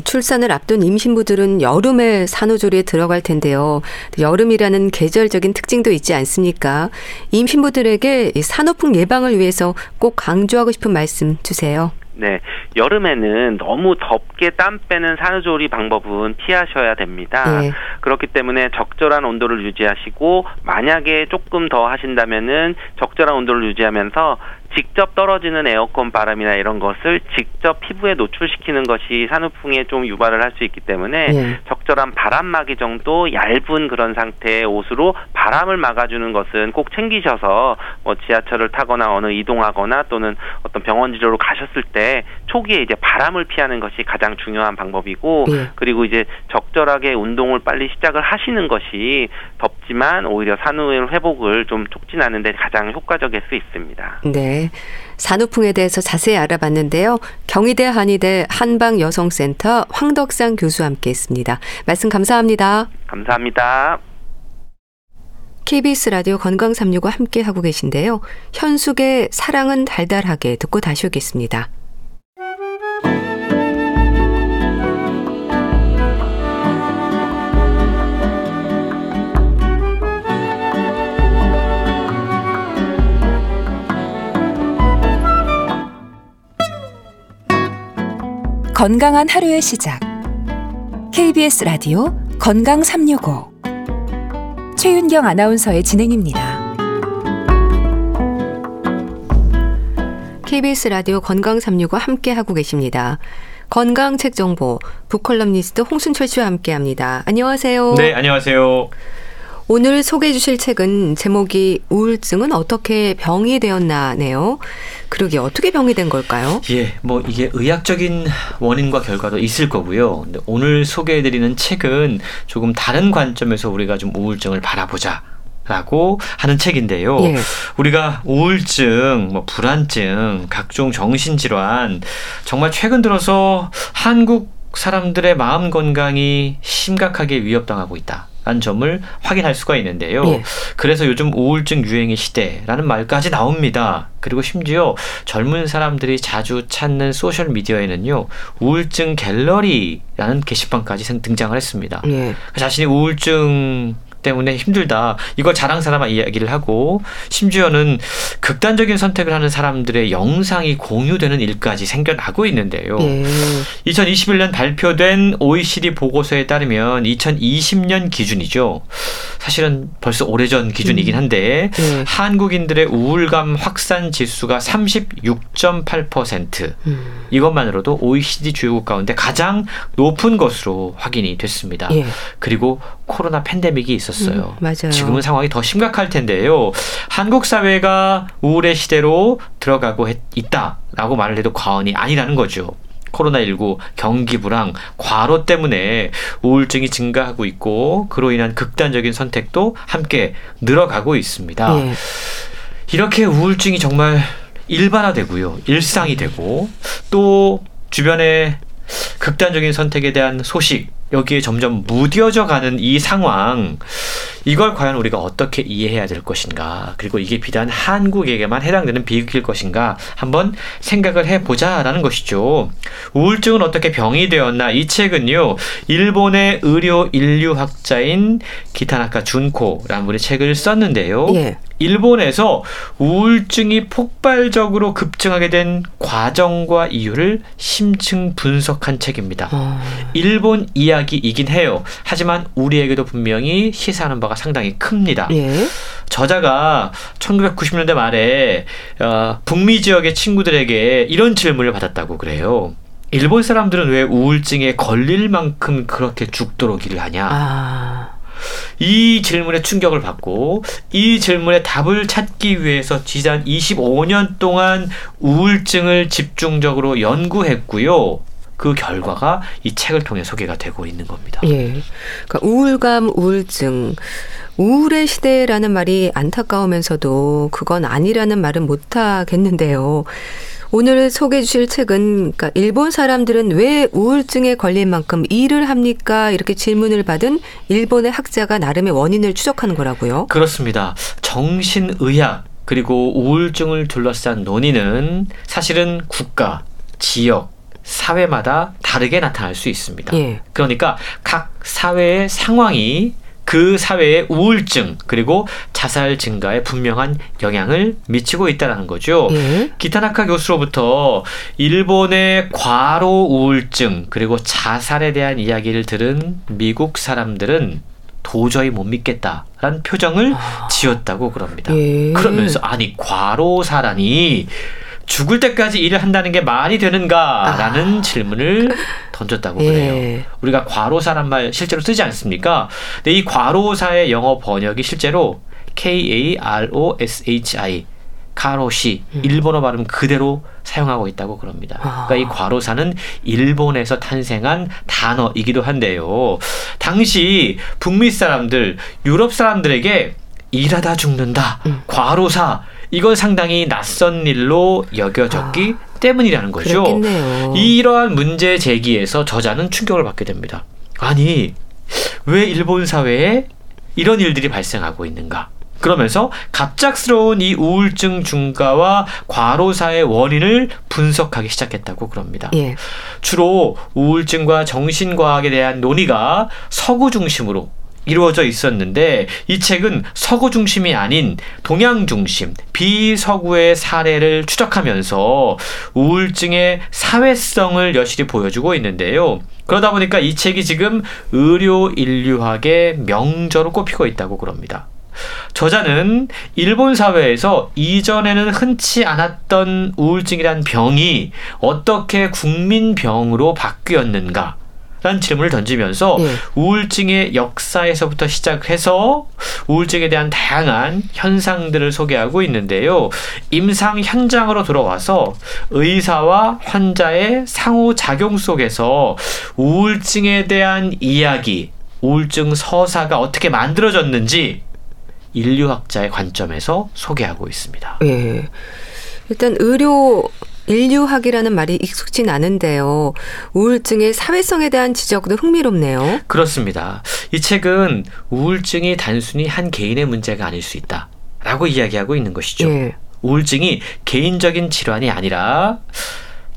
출산을 앞둔 임신부들은 여름에 산후조리에 들어갈 텐데요. 여름이라는 계절적인 특징도 있지 않습니까? 임신부들에게 산후풍 예방을 위해서 꼭 강조하고 싶은 말씀 주세요. 네, 여름에는 너무 덥게 땀 빼는 산후조리 방법은 피하셔야 됩니다. 네. 그렇기 때문에 적절한 온도를 유지하시고 만약에 조금 더 하신다면은 적절한 온도를 유지하면서 직접 떨어지는 에어컨 바람이나 이런 것을 직접 피부에 노출시키는 것이 산후풍에 좀 유발을 할 수 있기 때문에 예. 적절한 바람막이 정도 얇은 그런 상태의 옷으로 바람을 막아주는 것은 꼭 챙기셔서 뭐 지하철을 타거나 어느 이동하거나 또는 어떤 병원 진료로 가셨을 때 초기에 이제 바람을 피하는 것이 가장 중요한 방법이고 예. 그리고 이제 적절하게 운동을 빨리 시작을 하시는 것이 덥 지만 오히려 산후의 회복을 좀 촉진하는 데 가장 효과적일 수 있습니다. 네. 산후풍에 대해서 자세히 알아봤는데요. 경희대 한의대 한방여성센터 황덕상 교수와 함께 했습니다. 말씀 감사합니다. 감사합니다. KBS 라디오 건강 365 함께 하고 계신데요. 현숙의 사랑은 달달하게 듣고 다시 오겠습니다. 건강한 하루의 시작. KBS 라디오 건강 365. 최윤경 아나운서의 진행입니다. KBS 라디오 건강 365 함께 하고 계십니다. 건강 책 정보 북컬럼니스트 홍순철 씨와 함께 합니다. 안녕하세요. 네, 안녕하세요. 오늘 소개해 주실 책은 제목이 우울증은 어떻게 병이 되었나네요. 그러게 어떻게 병이 된 걸까요? 예, 뭐 이게 의학적인 원인과 결과도 있을 거고요. 오늘 소개해 드리는 책은 조금 다른 관점에서 우리가 좀 우울증을 바라보자. 라고 하는 책인데요. 예. 우리가 우울증, 뭐 불안증, 각종 정신질환, 정말 최근 들어서 한국 사람들의 마음 건강이 심각하게 위협당하고 있다. 라는 점을 확인할 수가 있는데요. 예. 그래서 요즘 우울증 유행의 시대라는 말까지 나옵니다. 그리고 심지어 젊은 사람들이 자주 찾는 소셜 미디어에는요, 우울증 갤러리라는 게시판까지 등장을 했습니다. 예. 자신이 우울증 때문에 힘들다. 이걸 자랑 삼아 이야기를 하고 심지어는 극단적인 선택을 하는 사람들의 영상이 공유되는 일까지 생겨나고 있는데요. 예. 2021년 발표된 OECD 보고서에 따르면 2020년 기준이죠. 사실은 벌써 오래전 기준이긴 음. 한데 음. 한국인들의 우울감 확산 지수가 36.8% 음. 이것만으로도 OECD 주요국 가운데 가장 높은 것으로 확인이 됐습니다. 예. 그리고 코로나 팬데믹이 있 었어요. 음, 맞아요. 지금은 상황이 더 심각할 텐데요. 한국 사회가 우울의 시대로 들어가고 있다라고 말을 해도 과언이 아니라는 거죠. 코로나19 경기 불황, 과로 때문에 우울증이 증가하고 있고 그로 인한 극단적인 선택도 함께 늘어가고 있습니다. 예. 이렇게 우울증이 정말 일반화되고요. 일상이 되고 또 주변에 극단적인 선택에 대한 소식 여기에 점점 무뎌져 가는 이 상황, 이걸 과연 우리가 어떻게 이해해야 될 것인가, 그리고 이게 비단 한국에게만 해당되는 비극일 것인가, 한번 생각을 해보자라는 것이죠. 우울증은 어떻게 병이 되었나, 이 책은요, 일본의 의료 인류학자인 기타나카 준코라는 분의 책을 썼는데요. 예. 일본에서 우울증이 폭발적으로 급증하게 된 과정과 이유를 심층 분석한 책입니다. 어. 일본 이야기 이긴 해요. 하지만 우리에게도 분명히 시사하는 바가 상당히 큽니다. 예. 저자가 1990년대 말에 어, 북미 지역의 친구들에게 이런 질문을 받았다고 그래요. 일본 사람들은 왜 우울증에 걸릴 만큼 그렇게 죽도록 일을 하냐? 아. 이 질문에 충격을 받고 이 질문에 답을 찾기 위해서 지난 25년 동안 우울증을 집중적으로 연구했고요. 그 결과가 이 책을 통해 소개가 되고 있는 겁니다. 예. 그러니까 우울감, 우울증. 우울의 시대라는 말이 안타까우면서도 그건 아니라는 말은 못 하겠는데요. 오늘 소개해 주실 책은 그러니까 일본 사람들은 왜 우울증에 걸린 만큼 일을 합니까? 이렇게 질문을 받은 일본의 학자가 나름의 원인을 추적하는 거라고요. 그렇습니다. 정신의학 그리고 우울증을 둘러싼 논의는 사실은 국가, 지역, 사회마다 다르게 나타날 수 있습니다. 예. 그러니까 각 사회의 상황이 그 사회의 우울증 그리고 자살 증가에 분명한 영향을 미치고 있다는 거죠. 예. 기타나카 교수로부터 일본의 과로 우울증 그리고 자살에 대한 이야기를 들은 미국 사람들은 도저히 못 믿겠다라는 표정을 아. 지었다고 그럽니다. 예. 그러면서 아니 과로사라니 죽을 때까지 일을 한다는 게 말이 되는가라는 아. 질문을 던졌다고 예. 그래요. 우리가 과로사란 말 실제로 쓰지 않습니까? 근데 이 과로사의 영어 번역이 실제로 K A R O S H I 카로시 음. 일본어 발음 그대로 사용하고 있다고 그럽니다. 아. 그러니까 이 과로사는 일본에서 탄생한 단어이기도 한데요. 당시 북미 사람들, 유럽 사람들에게 일하다 죽는다, 음. 과로사 이건 상당히 낯선 일로 여겨졌기 아, 때문이라는 거죠. 그렇겠네요. 이러한 문제 제기에서 저자는 충격을 받게 됩니다. 아니 왜 일본 사회에 이런 일들이 발생하고 있는가? 그러면서 갑작스러운 이 우울증 증가와 과로사의 원인을 분석하기 시작했다고 그럽니다. 예. 주로 우울증과 정신과학에 대한 논의가 서구 중심으로 이루어져 있었는데 이 책은 서구 중심이 아닌 동양 중심, 비서구의 사례를 추적하면서 우울증의 사회성을 여실히 보여주고 있는데요. 그러다 보니까 이 책이 지금 의료 인류학의 명저로 꼽히고 있다고 그럽니다. 저자는 일본 사회에서 이전에는 흔치 않았던 우울증이란 병이 어떻게 국민병으로 바뀌었는가 라는 질문을 던지면서 네. 우울증의 역사에서부터 시작해서 우울증에 대한 다양한 현상들을 소개하고 있는데요. 임상 현장으로 들어와서 의사와 환자의 상호작용 속에서 우울증에 대한 이야기, 우울증 서사가 어떻게 만들어졌는지 인류학자의 관점에서 소개하고 있습니다. 예. 일단 의료 인류학이라는 말이 익숙진 않은데요. 우울증의 사회성에 대한 지적도 흥미롭네요. 그렇습니다. 이 책은 우울증이 단순히 한 개인의 문제가 아닐 수 있다. 라고 이야기하고 있는 것이죠. 예. 우울증이 개인적인 질환이 아니라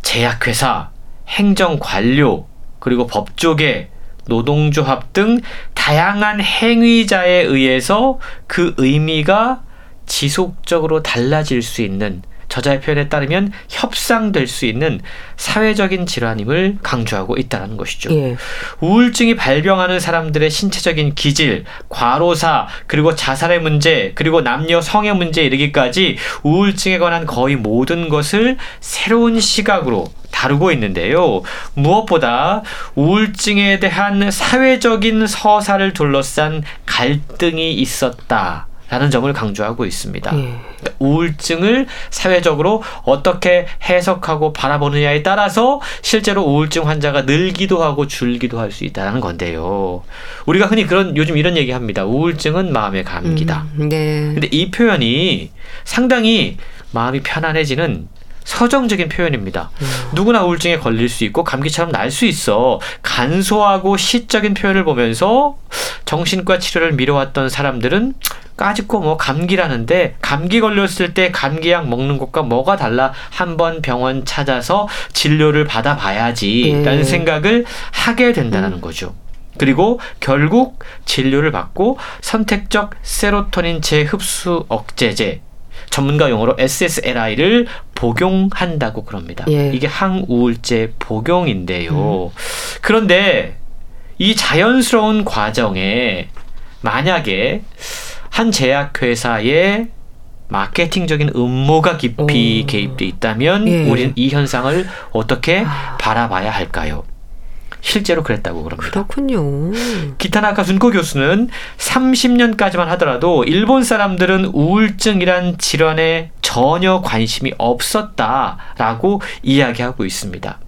제약회사, 행정관료, 그리고 법조계, 노동조합 등 다양한 행위자에 의해서 그 의미가 지속적으로 달라질 수 있는 저자의 표현에 따르면 협상될 수 있는 사회적인 질환임을 강조하고 있다는 것이죠. 예. 우울증이 발병하는 사람들의 신체적인 기질, 과로사, 그리고 자살의 문제, 그리고 남녀 성의 문제에 이르기까지 우울증에 관한 거의 모든 것을 새로운 시각으로 다루고 있는데요. 무엇보다 우울증에 대한 사회적인 서사를 둘러싼 갈등이 있었다. 라는 점을 강조하고 있습니다. 예. 그러니까 우울증을 사회적으로 어떻게 해석하고 바라보느냐에 따라서 실제로 우울증 환자가 늘기도 하고 줄기도 할 수 있다는 건데요. 우리가 흔히 그런 요즘 이런 얘기 합니다. 우울증은 마음의 감기다. 음, 네. 근데 이 표현이 상당히 마음이 편안해지는 서정적인 표현입니다. 음. 누구나 우울증에 걸릴 수 있고 감기처럼 날 수 있어. 간소하고 시적인 표현을 보면서 정신과 치료를 미뤄왔던 사람들은 까짓거 뭐 감기라는데 감기 걸렸을 때 감기약 먹는 것과 뭐가 달라 한번 병원 찾아서 진료를 받아봐야지라는 네. 생각을 하게 된다는 음. 거죠. 그리고 결국 진료를 받고 선택적 세로토닌 재흡수 억제제 전문가 용어로 SSRI를 복용한다고 그럽니다. 예. 이게 항우울제 복용인데요. 음. 그런데 이 자연스러운 과정에 만약에 한 제약회사의 마케팅적인 음모가 깊이 오. 개입돼 있다면 예. 우리는 이 현상을 어떻게 아. 바라봐야 할까요? 실제로 그랬다고 그럽니다. 그렇군요. 기타나카 준코 교수는 30년까지만 하더라도 일본 사람들은 우울증이란 질환에 전혀 관심이 없었다라고 이야기하고 있습니다.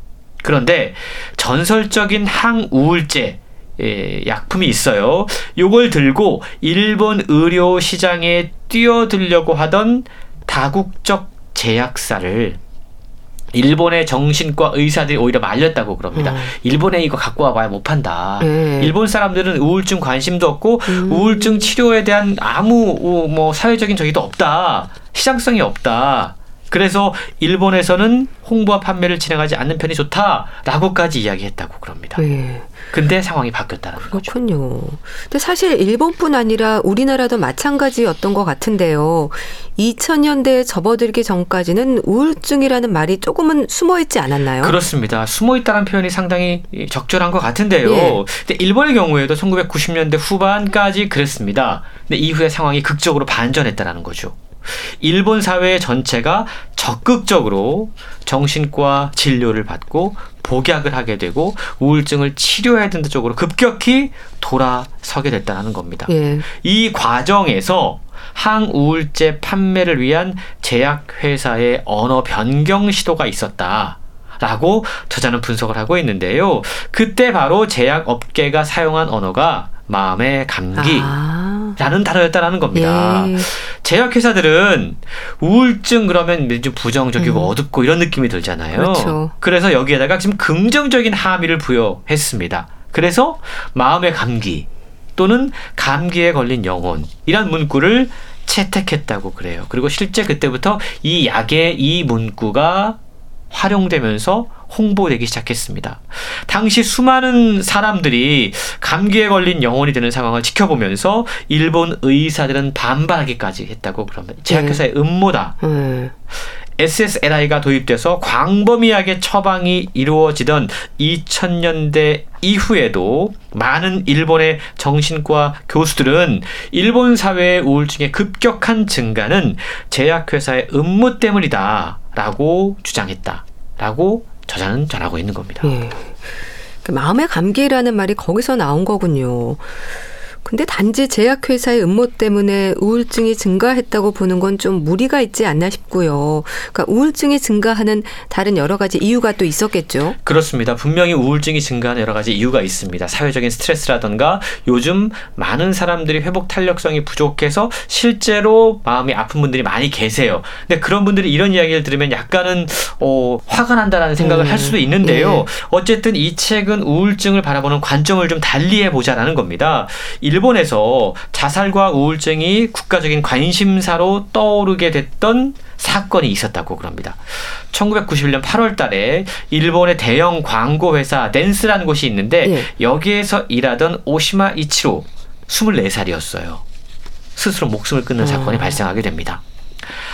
그런데 전설적인 항우울제 예, 약품이 있어요. 요걸 들고 일본 의료 시장에 뛰어들려고 하던 다국적 제약사를 일본의 정신과 의사들이 오히려 말렸다고 그럽니다. 음. 일본에 이거 갖고 와봐야 못 판다. 네. 일본 사람들은 우울증 관심도 없고 음. 우울증 치료에 대한 아무 뭐 사회적인 저기도 없다. 시장성이 없다. 그래서 일본에서는 홍보와 판매를 진행하지 않는 편이 좋다라고까지 이야기했다고 그럽니다. 네. 근데 상황이 바뀌었다는 거죠. 그렇군요. 근데 사실 일본뿐 아니라 우리나라도 마찬가지였던 것 같은데요. 2000년대에 접어들기 전까지는 우울증이라는 말이 조금은 숨어 있지 않았나요? 그렇습니다. 숨어 있다는 표현이 상당히 적절한 것 같은데요. 예. 근데 일본의 경우에도 1990년대 후반까지 그랬습니다. 근데 이후에 상황이 극적으로 반전했다는 거죠. 일본 사회 전체가 적극적으로 정신과 진료를 받고 복약을 하게 되고 우울증을 치료해야 된다 쪽으로 급격히 돌아서게 됐다는 겁니다. 예. 이 과정에서 항우울제 판매를 위한 제약회사의 언어 변경 시도가 있었다. 라고 저자는 분석을 하고 있는데요. 그때 바로 제약 업계가 사용한 언어가 마음의 감기. 아. 라는 단어였다라는 겁니다. 예. 제약회사들은 우울증 그러면 좀 부정적이고 음. 어둡고 이런 느낌이 들잖아요. 그렇죠. 그래서 여기에다가 지금 긍정적인 함의를 부여했습니다. 그래서 마음의 감기 또는 감기에 걸린 영혼 이란 문구를 채택했다고 그래요. 그리고 실제 그때부터 이 약의 이 문구가 활용되면서 홍보되기 시작했습니다. 당시 수많은 사람들이 감기에 걸린 영혼이 되는 상황을 지켜보면서 일본 의사들은 반발하기까지 했다고 그러면 제약회사의 네. 음모다. 음. SSRI가 도입돼서 광범위하게 처방이 이루어지던 2000년대 이후에도 많은 일본의 정신과 교수들은 일본 사회의 우울증의 급격한 증가는 제약회사의 음모 때문이다 라고 주장했다 라고 저자는 전하고 있는 겁니다. 예. 그 마음의 감기라는 말이 거기서 나온 거군요. 근데 단지 제약회사의 음모 때문에 우울증이 증가했다고 보는 건 좀 무리가 있지 않나 싶고요. 그러니까 우울증이 증가하는 다른 여러 가지 이유가 또 있었겠죠. 그렇습니다. 분명히 우울증이 증가하는 여러 가지 이유가 있습니다. 사회적인 스트레스라던가 요즘 많은 사람들이 회복 탄력성이 부족해서 실제로 마음이 아픈 분들이 많이 계세요. 근데 그런 분들이 이런 이야기를 들으면 약간은 어, 화가 난다라는 생각을 음, 할 수도 있는데요. 예. 어쨌든 이 책은 우울증을 바라보는 관점을 좀 달리해 보자라는 겁니다. 일 본에서 자살과 우울증이 국가적인 관심사로 떠오르게 됐던 사건이 있었다고 그럽니다. 1991년 8월 달에 일본의 대형 광고 회사 댄스라는 곳이 있는데 네. 여기에서 일하던 오시마 이치로 24살이었어요. 스스로 목숨을 끊는 어. 사건이 발생하게 됩니다.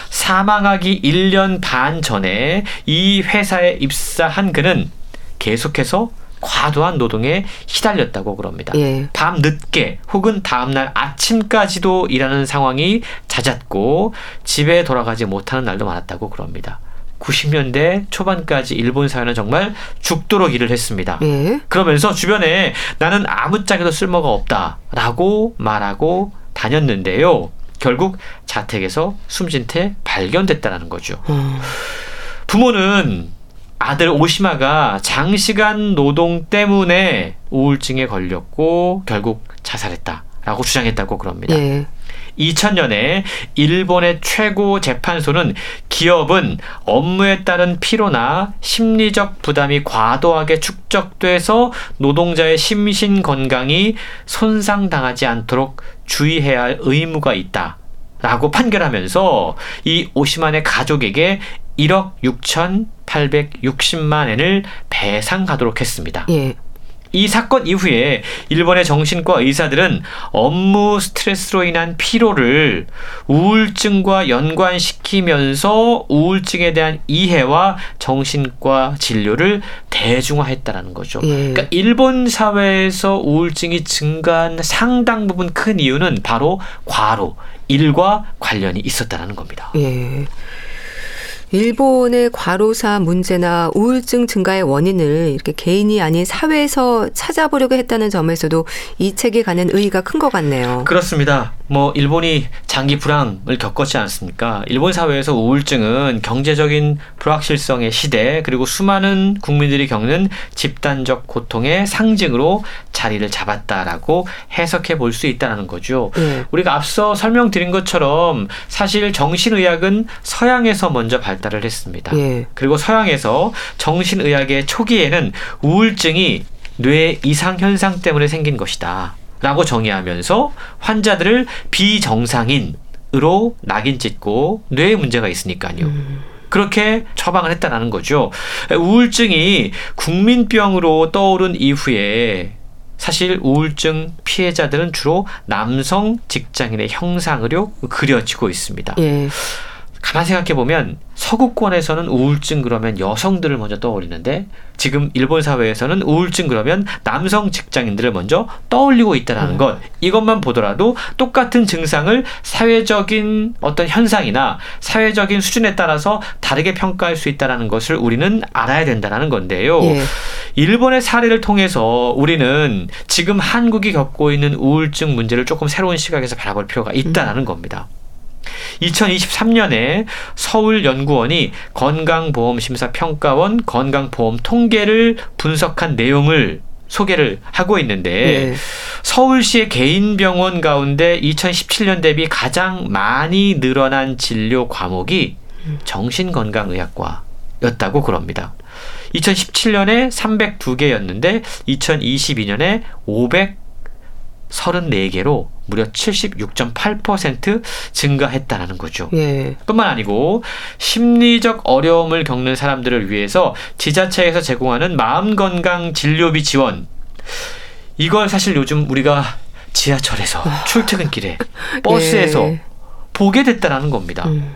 사망하기 1년 반 전에 이 회사에 입사한 그는 계속해서 과도한 노동에 시달렸다고 그럽니다. 예. 밤 늦게 혹은 다음날 아침까지도 일하는 상황이 잦았고 집에 돌아가지 못하는 날도 많았다고 그럽니다. 90년대 초반까지 일본 사회는 정말 죽도록 일을 했습니다. 예. 그러면서 주변에 나는 아무짝에도 쓸모가 없다라고 말하고 다녔는데요. 결국 자택에서 숨진 채 발견됐다는 거죠. 음. 부모는 아들 오시마가 장시간 노동 때문에 우울증에 걸렸고 결국 자살했다라고 주장했다고 그럽니다. 예. 2000년에 일본의 최고 재판소는 기업은 업무에 따른 피로나 심리적 부담이 과도하게 축적돼서 노동자의 심신 건강이 손상당하지 않도록 주의해야 할 의무가 있다. 라고 판결하면서 이 오시만의 가족에게 1억 6,860만 엔을 배상하도록 했습니다. 예. 이 사건 이후에 일본의 정신과 의사들은 업무 스트레스로 인한 피로를 우울증과 연관시키면서 우울증에 대한 이해와 정신과 진료를 대중화했다라는 거죠. 예. 그러니까 일본 사회에서 우울증이 증가한 상당 부분 큰 이유는 바로 과로, 일과 관련이 있었다라는 겁니다. 예. 일본의 과로사 문제나 우울증 증가의 원인을 이렇게 개인이 아닌 사회에서 찾아보려고 했다는 점에서도 이 책이 가는 의의가 큰 것 같네요. 그렇습니다. 뭐 일본이 장기 불황을 겪었지 않습니까? 일본 사회에서 우울증은 경제적인 불확실성의 시대 그리고 수많은 국민들이 겪는 집단적 고통의 상징으로 자리를 잡았다라고 해석해 볼 수 있다는 거죠. 네. 우리가 앞서 설명드린 것처럼 사실 정신의학은 서양에서 먼저 발달을 했습니다. 네. 그리고 서양에서 정신의학의 초기에는 우울증이 뇌 이상 현상 때문에 생긴 것이다. 라고 정의하면서 환자들을 비정상인으로 낙인 찍고 뇌에 문제가 있으니까요. 음. 그렇게 처방을 했다라는 거죠. 우울증이 국민병으로 떠오른 이후에 사실 우울증 피해자들은 주로 남성 직장인의 형상으로 그려지고 있습니다. 예. 가만 생각해 보면 서구권에서는 우울증 그러면 여성들을 먼저 떠올리는데 지금 일본 사회에서는 우울증 그러면 남성 직장인들을 먼저 떠올리고 있다는 음. 것 이것만 보더라도 똑같은 증상을 사회적인 어떤 현상이나 사회적인 수준에 따라서 다르게 평가할 수 있다는 것을 우리는 알아야 된다는 건데요. 예. 일본의 사례를 통해서 우리는 지금 한국이 겪고 있는 우울증 문제를 조금 새로운 시각에서 바라볼 필요가 있다는 음. 겁니다. 2023년에 서울연구원이 건강보험심사평가원 건강보험 통계를 분석한 내용을 소개를 하고 있는데 네. 서울시의 개인 병원 가운데 2017년 대비 가장 많이 늘어난 진료 과목이 정신건강의학과였다고 그럽니다. 2017년에 302개였는데 2022년에 534개로 무려 76.8% 증가했다라는 거죠. 예. 뿐만 아니고 심리적 어려움을 겪는 사람들을 위해서 지자체에서 제공하는 마음 건강 진료비 지원 이걸 사실 요즘 우리가 지하철에서 아. 출퇴근길에 버스에서 예. 보게 됐다라는 겁니다. 음.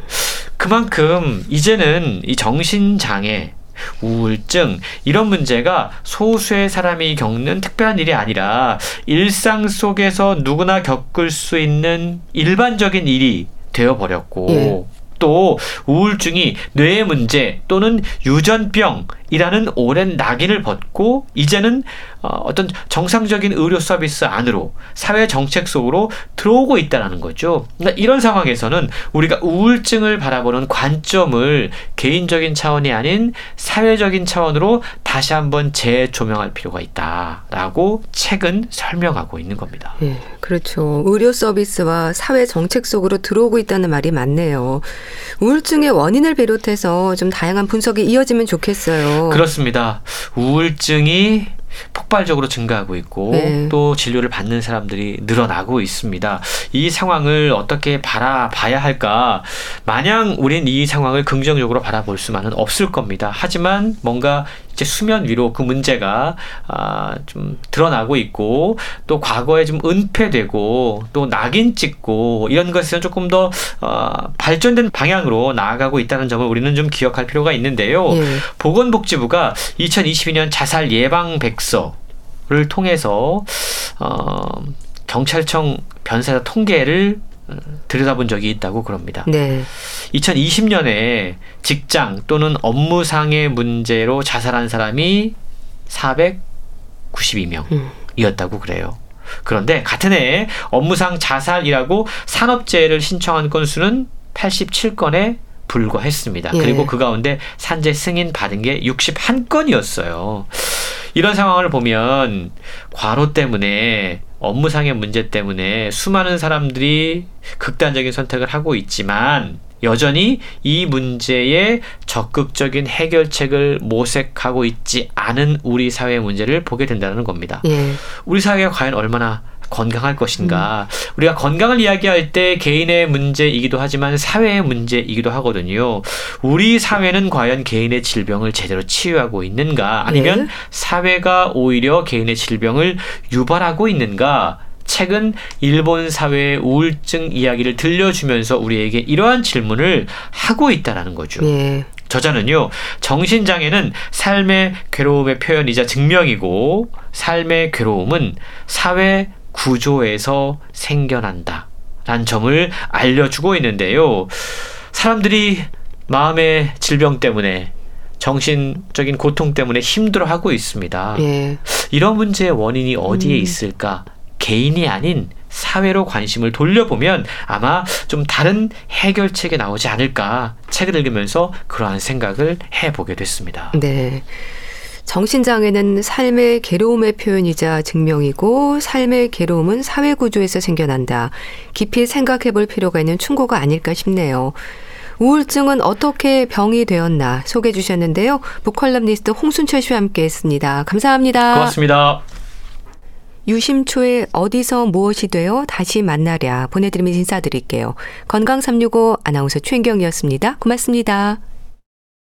그만큼 이제는 이 정신장애 우울증 이런 문제가 소수의 사람이 겪는 특별한 일이 아니라 일상 속에서 누구나 겪을 수 있는 일반적인 일이 되어버렸고 예. 또 우울증이 뇌의 문제 또는 유전병이라는 오랜 낙인을 벗고 이제는 어, 어떤 정상적인 의료 서비스 안으로 사회 정책 속으로 들어오고 있다는 거죠. 그러니까 이런 상황에서는 우리가 우울증을 바라보는 관점을 개인적인 차원이 아닌 사회적인 차원으로 다시 한번 재조명할 필요가 있다라고 책은 설명하고 있는 겁니다. 네, 그렇죠. 의료 서비스와 사회 정책 속으로 들어오고 있다는 말이 맞네요. 우울증의 원인을 비롯해서 좀 다양한 분석이 이어지면 좋겠어요. 그렇습니다. 우울증이 폭발적으로 증가하고 있고 네. 또 진료를 받는 사람들이 늘어나고 있습니다. 이 상황을 어떻게 바라봐야 할까? 마냥 우린 이 상황을 긍정적으로 바라볼 수만은 없을 겁니다. 하지만 뭔가 이제 수면 위로 그 문제가 아, 좀 드러나고 있고 또 과거에 좀 은폐되고 또 낙인 찍고 이런 것에는 조금 더 어, 발전된 방향으로 나아가고 있다는 점을 우리는 좀 기억할 필요가 있는데요. 예. 보건복지부가 2022년 자살 예방 백서를 통해서 어, 경찰청 변사자 통계를 들여다본 적이 있다고 그럽니다. 네. 2020년에 직장 또는 업무상의 문제로 자살한 사람이 492명이었다고 그래요. 그런데 같은 해 업무상 자살이라고 산업재해를 신청한 건수는 87건에 불과했습니다. 예. 그리고 그 가운데 산재 승인 받은 게 61건이었어요. 이런 상황을 보면 과로 때문에 업무상의 문제 때문에 수많은 사람들이 극단적인 선택을 하고 있지만 여전히 이 문제에 적극적인 해결책을 모색하고 있지 않은 우리 사회 문제를 보게 된다는 겁니다. 예. 우리 사회가 과연 얼마나 건강할 것인가? 음. 우리가 건강을 이야기할 때 개인의 문제이기도 하지만 사회의 문제이기도 하거든요. 우리 사회는 과연 개인의 질병을 제대로 치유하고 있는가? 아니면 네. 사회가 오히려 개인의 질병을 유발하고 있는가? 책은 일본 사회의 우울증 이야기를 들려주면서 우리에게 이러한 질문을 하고 있다라는 거죠. 네. 저자는요, 정신장애는 삶의 괴로움의 표현이자 증명이고, 삶의 괴로움은 사회 구조에서 생겨난다. 라는 점을 알려주고 있는데요. 사람들이 마음의 질병 때문에 정신적인 고통 때문에 힘들어하고 있습니다. 예. 이런 문제의 원인이 어디에 음. 있을까? 개인이 아닌 사회로 관심을 돌려보면 아마 좀 다른 해결책이 나오지 않을까 책을 읽으면서 그러한 생각을 해보게 됐습니다. 네. 정신장애는 삶의 괴로움의 표현이자 증명이고 삶의 괴로움은 사회 구조에서 생겨난다. 깊이 생각해 볼 필요가 있는 충고가 아닐까 싶네요. 우울증은 어떻게 병이 되었나 소개해 주셨는데요. 북컬럼니스트 홍순철 씨와 함께 했습니다. 감사합니다. 고맙습니다. 유심초에 어디서 무엇이 되어 다시 만나랴 보내드리면서 인사드릴게요. 건강365 아나운서 최인경이었습니다. 고맙습니다.